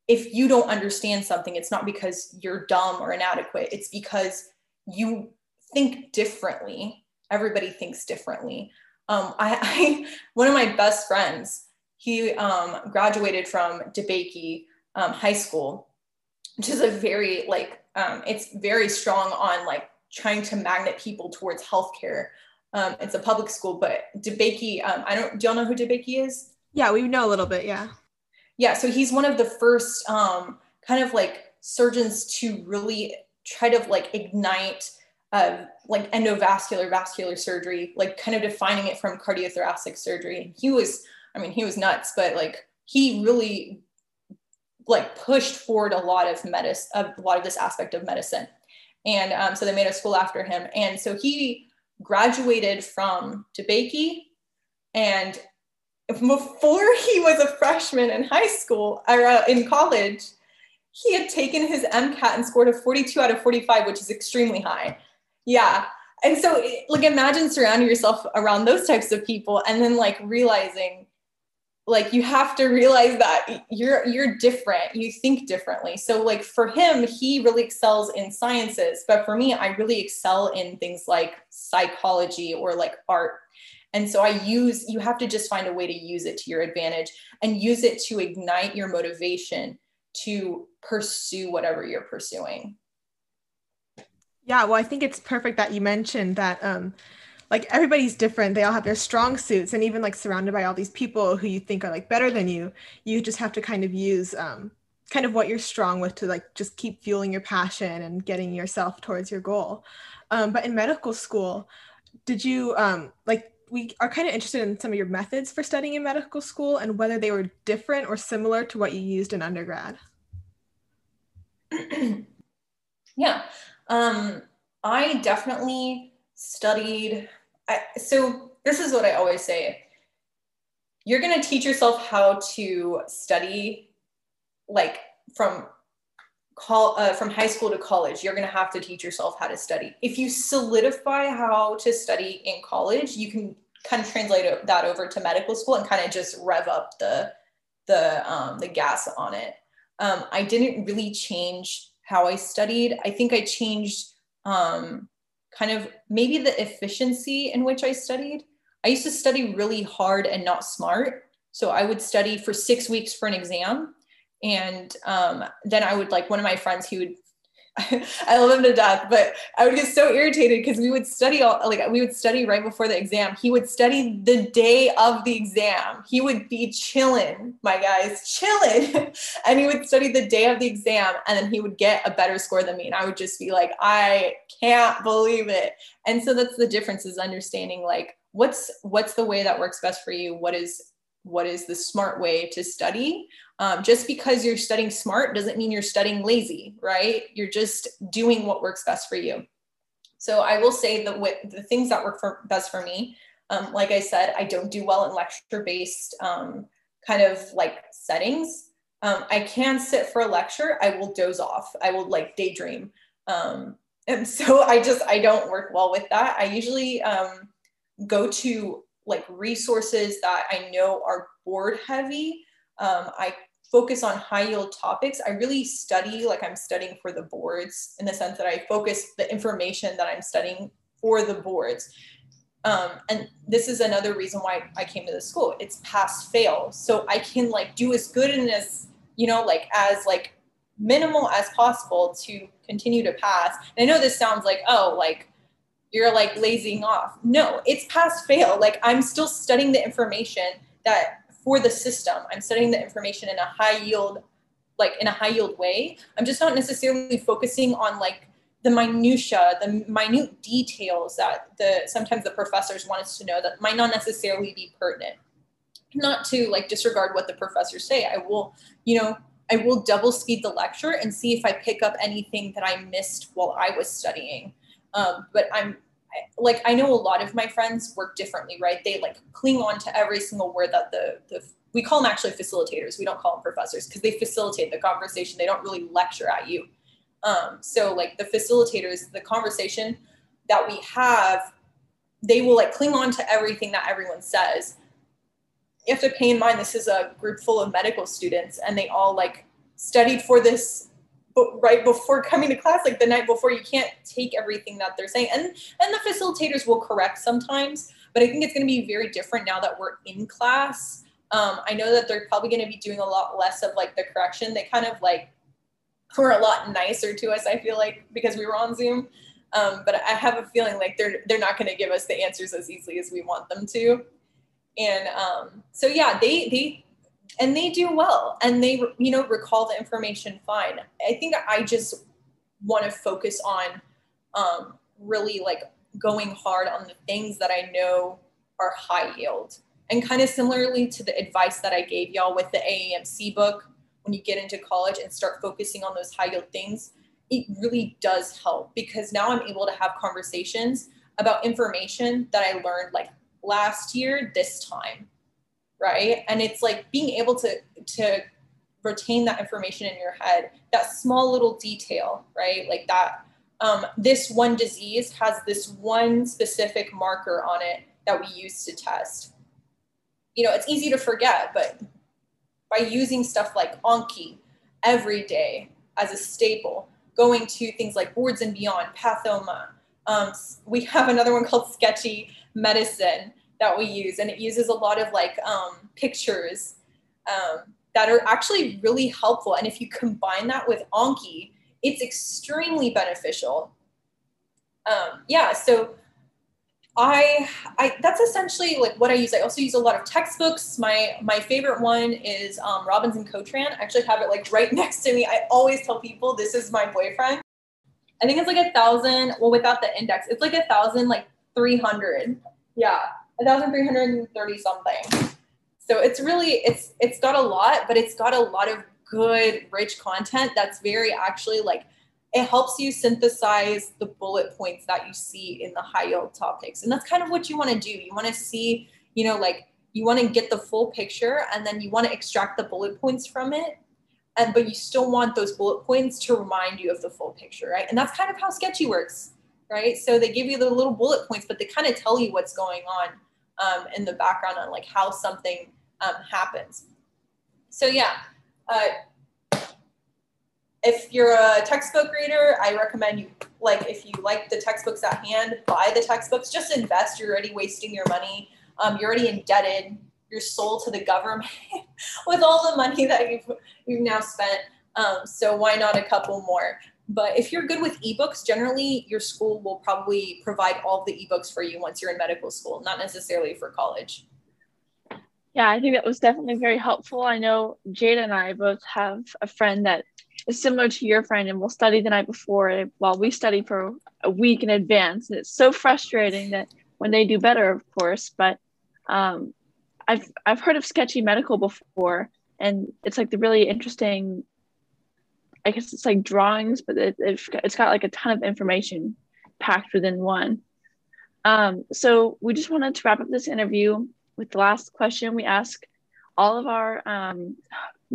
if you don't understand something it's not because you're dumb or inadequate. It's because you think differently. Everybody thinks differently. Um, I, I, one of my best friends, he um, graduated from DeBakey um, High School, which is a very like um, it's very strong on like trying to magnet people towards healthcare. Um, it's a public school, but DeBakey, um, I don't. Do y'all know who DeBakey is? Yeah, we know a little bit. Yeah. Yeah, so he's one of the first um, kind of like surgeons to really try to like ignite uh, like endovascular vascular surgery, like kind of defining it from cardiothoracic surgery. And he was, I mean, he was nuts, but like he really like pushed forward a lot of medicine, a lot of this aspect of medicine. And um, so they made a school after him. And so he graduated from DeBakey and before he was a freshman in high school or uh, in college, he had taken his MCAT and scored a 42 out of 45, which is extremely high. Yeah. And so, like, imagine surrounding yourself around those types of people and then, like, realizing, like, you have to realize that you're you're different. You think differently. So, like, for him, he really excels in sciences, but for me, I really excel in things like psychology or like art. And so I use, you have to just find a way to use it to your advantage and use it to ignite your motivation to pursue whatever you're pursuing. Yeah, well, I think it's perfect that you mentioned that um like everybody's different. They all have their strong suits and even like surrounded by all these people who you think are like better than you, you just have to kind of use um kind of what you're strong with to like just keep fueling your passion and getting yourself towards your goal. Um, but in medical school, did you um like we are kind of interested in some of your methods for studying in medical school and whether they were different or similar to what you used in undergrad. yeah, um, I definitely studied. I, so this is what I always say: you're going to teach yourself how to study, like from call uh, from high school to college you're going to have to teach yourself how to study if you solidify how to study in college you can kind of translate that over to medical school and kind of just rev up the the um, the gas on it. Um, i didn't really change how i studied. I think i changed um, kind of maybe the efficiency in which i studied. I used to study really hard and not smart. So i would study for six weeks for an exam. And um, then I would like one of my friends, he would, I love him to death, but I would get so irritated because we would study all like we would study right before the exam. He would study the day of the exam. He would be chilling, my guys, chilling. and he would study the day of the exam and then he would get a better score than me. And I would just be like, I can't believe it. And so that's the difference is understanding like what's what's the way that works best for you? What is what is the smart way to study. Um, just because you're studying smart doesn't mean you're studying lazy right? You're just doing what works best for you. So i will say that with the things that work for best for me um, like i said i don't do well in lecture based um, kind of like settings. Um, i can sit for a lecture i will doze off i will like daydream. Um, and so i just i don't work well with that. I usually um, go to like resources that I know are board heavy. Um, I focus on high yield topics. I really study like I'm studying for the boards in the sense that I focus the information that I'm studying for the boards. Um, and this is another reason why I came to the school. It's pass fail. So I can like do as good and as, you know, like as like minimal as possible to continue to pass. And I know this sounds like, oh, like you're like lazing off. No, it's pass fail. Like I'm still studying the information that for the system. I'm studying the information in a high yield, like in a high yield way. I'm just not necessarily focusing on like the minutia, the minute details that the sometimes the professors want us to know that might not necessarily be pertinent. Not to like disregard what the professors say. I will, you know, I will double speed the lecture and see if I pick up anything that I missed while I was studying um, but I'm like I know a lot of my friends work differently, right? They like cling on to every single word that the the we call them actually facilitators. We don't call them professors because they facilitate the conversation. They don't really lecture at you. Um, so like the facilitators, the conversation that we have, they will like cling on to everything that everyone says. You have to pay in mind this is a group full of medical students and they all like studied for this but right before coming to class like the night before you can't take everything that they're saying. And and the facilitators will correct sometimes but i think it's going to be very different now that we're in class. Um, i know that they're probably going to be doing a lot less of like the correction. They kind of like were a lot nicer to us i feel like because we were on zoom. Um, but i have a feeling like they're they're not going to give us the answers as easily as we want them to. And um, so yeah they they and they do well and they you know recall the information fine. I think i just want to focus on um, really like going hard on the things that i know are high yield. And kind of similarly to the advice that i gave y'all with the aamc book when you get into college and start focusing on those high yield things it really does help because now i'm able to have conversations about information that i learned like last year this time right? And it's like being able to to retain that information in your head that small little detail right? Like that um, this one disease has this one specific marker on it that we use to test. You know it's easy to forget but by using stuff like anki every day as a staple going to things like boards and beyond pathoma um, we have another one called sketchy medicine that we use, and it uses a lot of like um, pictures um, that are actually really helpful. And if you combine that with Anki, it's extremely beneficial. Um, yeah, so I, I that's essentially like what I use. I also use a lot of textbooks. My my favorite one is um, Robbins and Cotran. I actually have it like right next to me. I always tell people this is my boyfriend. I think it's like a thousand. Well, without the index, it's like a thousand like three hundred. Yeah, a thousand three hundred and thirty something. So it's really it's it's got a lot, but it's got a lot of good, rich content that's very actually like it helps you synthesize the bullet points that you see in the high yield topics. And that's kind of what you want to do. You want to see, you know, like you want to get the full picture and then you want to extract the bullet points from it. And but you still want those bullet points to remind you of the full picture, right? And that's kind of how Sketchy works, right? So they give you the little bullet points, but they kind of tell you what's going on um, in the background on like how something um, happens. So yeah, uh, if you're a textbook reader, I recommend you like if you like the textbooks at hand, buy the textbooks. Just invest. You're already wasting your money. Um, you're already indebted. You're sold to the government with all the money that you've you've now spent. Um, so why not a couple more? But if you're good with ebooks, generally your school will probably provide all the ebooks for you once you're in medical school, not necessarily for college. Yeah, I think that was definitely very helpful. I know Jada and I both have a friend that is similar to your friend and will study the night before while we study for a week in advance. And it's so frustrating that when they do better, of course, but um, I've, I've heard of sketchy medical before and it's like the really interesting, I guess it's like drawings, but it, it's got like a ton of information packed within one. Um, so we just wanted to wrap up this interview with the last question we ask all of our um,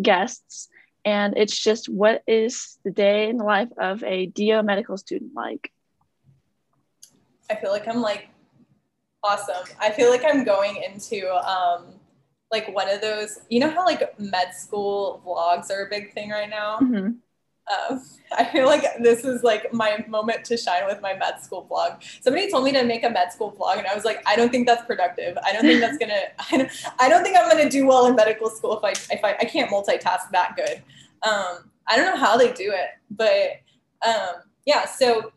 guests and it's just what is the day in the life of a DO medical student like? I feel like I'm like awesome. I feel like I'm going into um, like one of those, you know how like med school vlogs are a big thing right now? Mm-hmm. Um, I feel like this is like my moment to shine with my med school vlog. Somebody told me to make a med school vlog, and I was like, I don't think that's productive. I don't think that's gonna. I don't, I don't think I'm gonna do well in medical school if I if I, I can't multitask that good. Um, I don't know how they do it, but um, yeah. So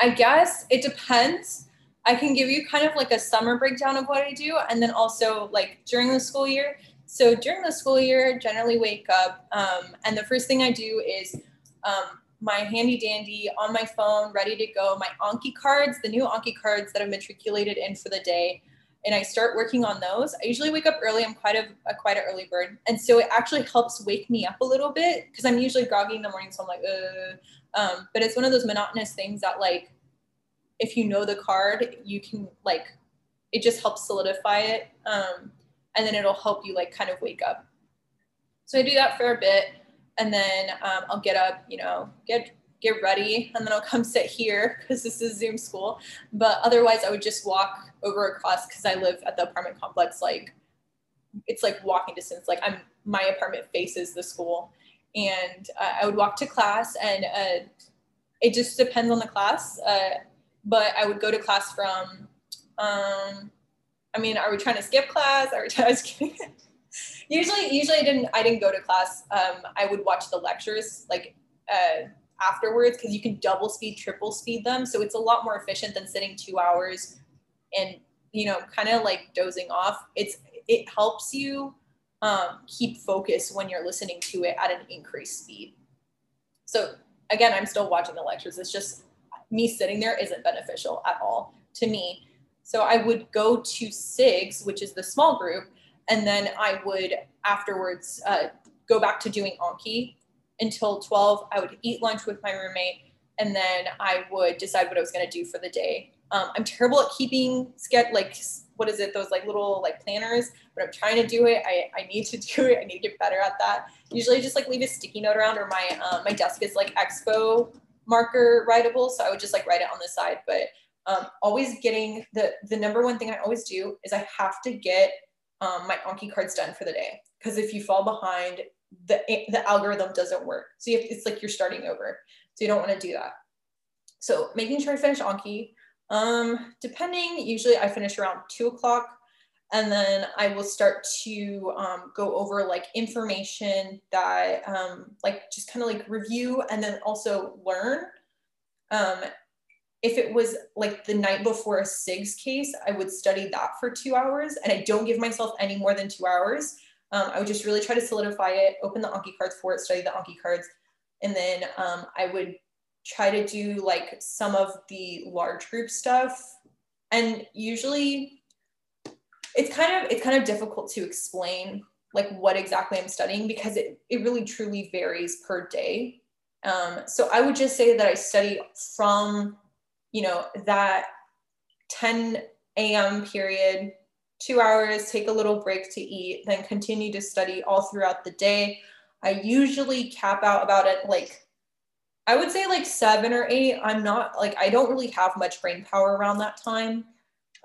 I guess it depends. I can give you kind of like a summer breakdown of what I do, and then also like during the school year. So during the school year, generally wake up, um, and the first thing I do is um, my handy dandy on my phone, ready to go, my Anki cards, the new Anki cards that I've matriculated in for the day. And I start working on those. I usually wake up early. I'm quite a, a quite an early bird, and so it actually helps wake me up a little bit because I'm usually groggy in the morning. So I'm like. Um, but it's one of those monotonous things that like, if you know the card, you can like, it just helps solidify it. Um, and then it'll help you like kind of wake up. So I do that for a bit and then um, I'll get up, you know, get get ready, and then I'll come sit here because this is Zoom school. But otherwise, I would just walk over across because I live at the apartment complex. Like it's like walking distance. Like I'm my apartment faces the school, and uh, I would walk to class, and uh, it just depends on the class. Uh, but I would go to class from um, I mean, are we trying to skip class? Are we trying to usually, usually I didn't, I didn't go to class. Um, I would watch the lectures like uh, afterwards because you can double speed, triple speed them. So it's a lot more efficient than sitting two hours and, you know, kind of like dozing off. It's, it helps you um, keep focus when you're listening to it at an increased speed. So again, I'm still watching the lectures. It's just me sitting there isn't beneficial at all to me so I would go to SIGS, which is the small group, and then I would afterwards uh, go back to doing Anki until 12. I would eat lunch with my roommate, and then I would decide what I was going to do for the day. Um, I'm terrible at keeping sketch like what is it those like little like planners, but I'm trying to do it. I, I need to do it. I need to get better at that. Usually, just like leave a sticky note around, or my um, my desk is like expo marker writable, so I would just like write it on the side. But um, always getting the the number one thing I always do is I have to get um, my Anki cards done for the day because if you fall behind, the the algorithm doesn't work. So have, it's like you're starting over. So you don't want to do that. So making sure I finish Anki. Um, depending, usually I finish around two o'clock and then I will start to um, go over like information that um, like just kind of like review and then also learn. Um, if it was like the night before a SIGS case, I would study that for two hours and I don't give myself any more than two hours. Um, I would just really try to solidify it, open the Anki cards for it, study the Anki cards, and then um, I would try to do like some of the large group stuff. And usually it's kind of it's kind of difficult to explain like what exactly I'm studying because it, it really truly varies per day. Um, so I would just say that I study from, you know, that 10 a.m. period, two hours, take a little break to eat, then continue to study all throughout the day. I usually cap out about it like I would say like seven or eight. I'm not like I don't really have much brain power around that time.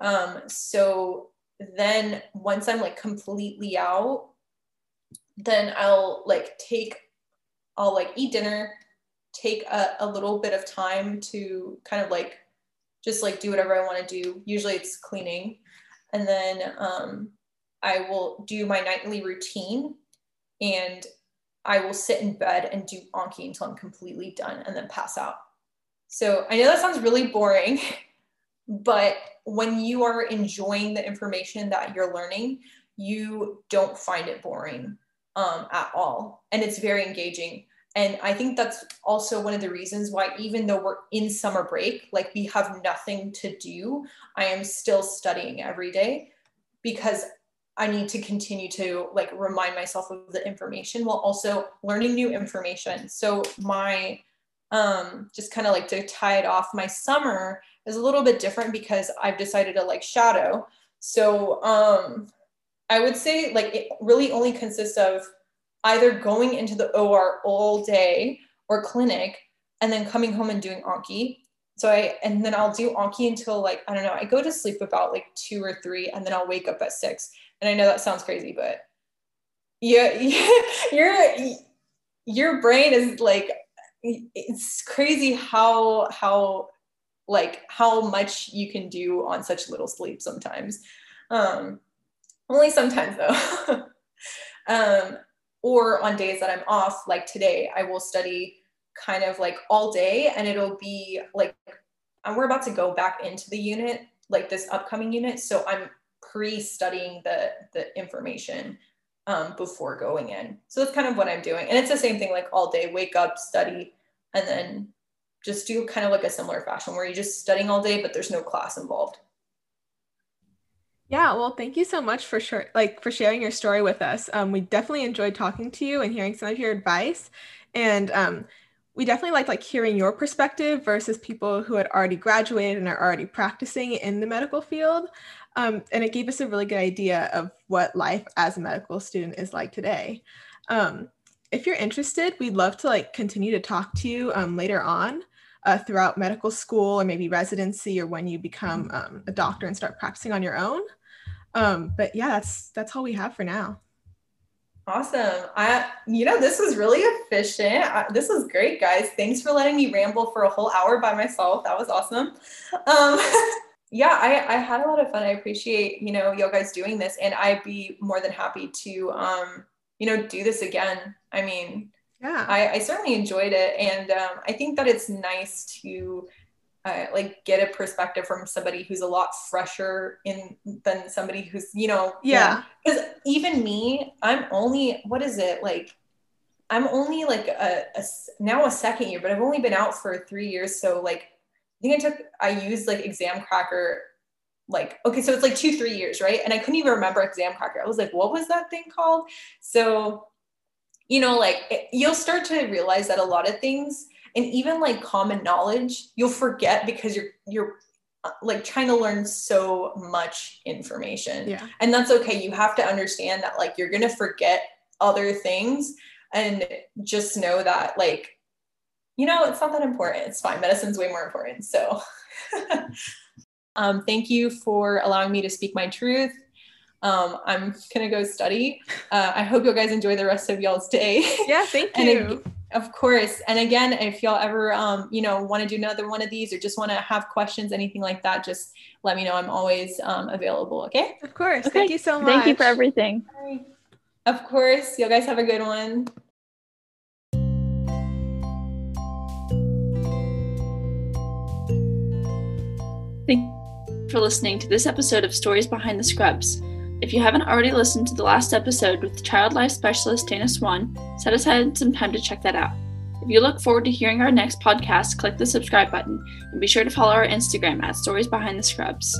Um, so then once I'm like completely out, then I'll like take, I'll like eat dinner, take a, a little bit of time to kind of like just like do whatever I want to do. Usually it's cleaning. And then um, I will do my nightly routine and I will sit in bed and do Anki until I'm completely done and then pass out. So I know that sounds really boring, but when you are enjoying the information that you're learning, you don't find it boring um, at all. And it's very engaging. And I think that's also one of the reasons why, even though we're in summer break, like we have nothing to do, I am still studying every day because I need to continue to like remind myself of the information while also learning new information. So my um just kind of like to tie it off, my summer is a little bit different because I've decided to like shadow. So um I would say like it really only consists of either going into the OR all day or clinic and then coming home and doing Anki. So I and then I'll do Anki until like I don't know, I go to sleep about like 2 or 3 and then I'll wake up at 6. And I know that sounds crazy, but yeah, your your brain is like it's crazy how how like how much you can do on such little sleep sometimes. Um, only sometimes though. um, or on days that I'm off, like today, I will study kind of like all day and it'll be like and we're about to go back into the unit, like this upcoming unit. So I'm pre-studying the the information um, before going in. So that's kind of what I'm doing. And it's the same thing like all day, wake up, study, and then just do kind of like a similar fashion where you're just studying all day, but there's no class involved. Yeah, well, thank you so much for sure, like for sharing your story with us. Um, we definitely enjoyed talking to you and hearing some of your advice, and um, we definitely like like hearing your perspective versus people who had already graduated and are already practicing in the medical field. Um, and it gave us a really good idea of what life as a medical student is like today. Um, if you're interested, we'd love to like continue to talk to you um, later on uh, throughout medical school or maybe residency or when you become um, a doctor and start practicing on your own. Um, but yeah, that's that's all we have for now. Awesome. I, you know, this was really efficient. I, this was great, guys. Thanks for letting me ramble for a whole hour by myself. That was awesome. Um, yeah, I, I had a lot of fun. I appreciate, you know, you guys doing this and I'd be more than happy to, um, you know, do this again. I mean, yeah, I, I certainly enjoyed it. And um, I think that it's nice to, uh, like get a perspective from somebody who's a lot fresher in than somebody who's you know yeah. because even me i'm only what is it like i'm only like a, a, now a second year but i've only been out for three years so like i think i took i used like Examkracker like okay so it's like two three years right? And i couldn't even remember Examkracker. I was like what was that thing called? So you know like it, you'll start to realize that a lot of things and even like common knowledge you'll forget because you're you're uh, like trying to learn so much information. Yeah. And that's okay. You have to understand that like you're gonna forget other things and just know that like you know it's not that important. It's fine. Medicine's way more important. So um, thank you for allowing me to speak my truth. Um, I'm gonna go study. Uh, I hope you guys enjoy the rest of y'all's day. Yeah, thank you. Of course. And again, if y'all ever, um, you know, want to do another one of these or just want to have questions, anything like that, just let me know. I'm always um, available. Okay. Of course. Okay. Thank you so much. Thank you for everything. Of course. You guys have a good one. Thank you for listening to this episode of Stories Behind the Scrubs. If you haven't already listened to the last episode with child life specialist Dana Swan, set aside some time to check that out. If you look forward to hearing our next podcast, click the subscribe button and be sure to follow our Instagram at Stories Behind the Scrubs.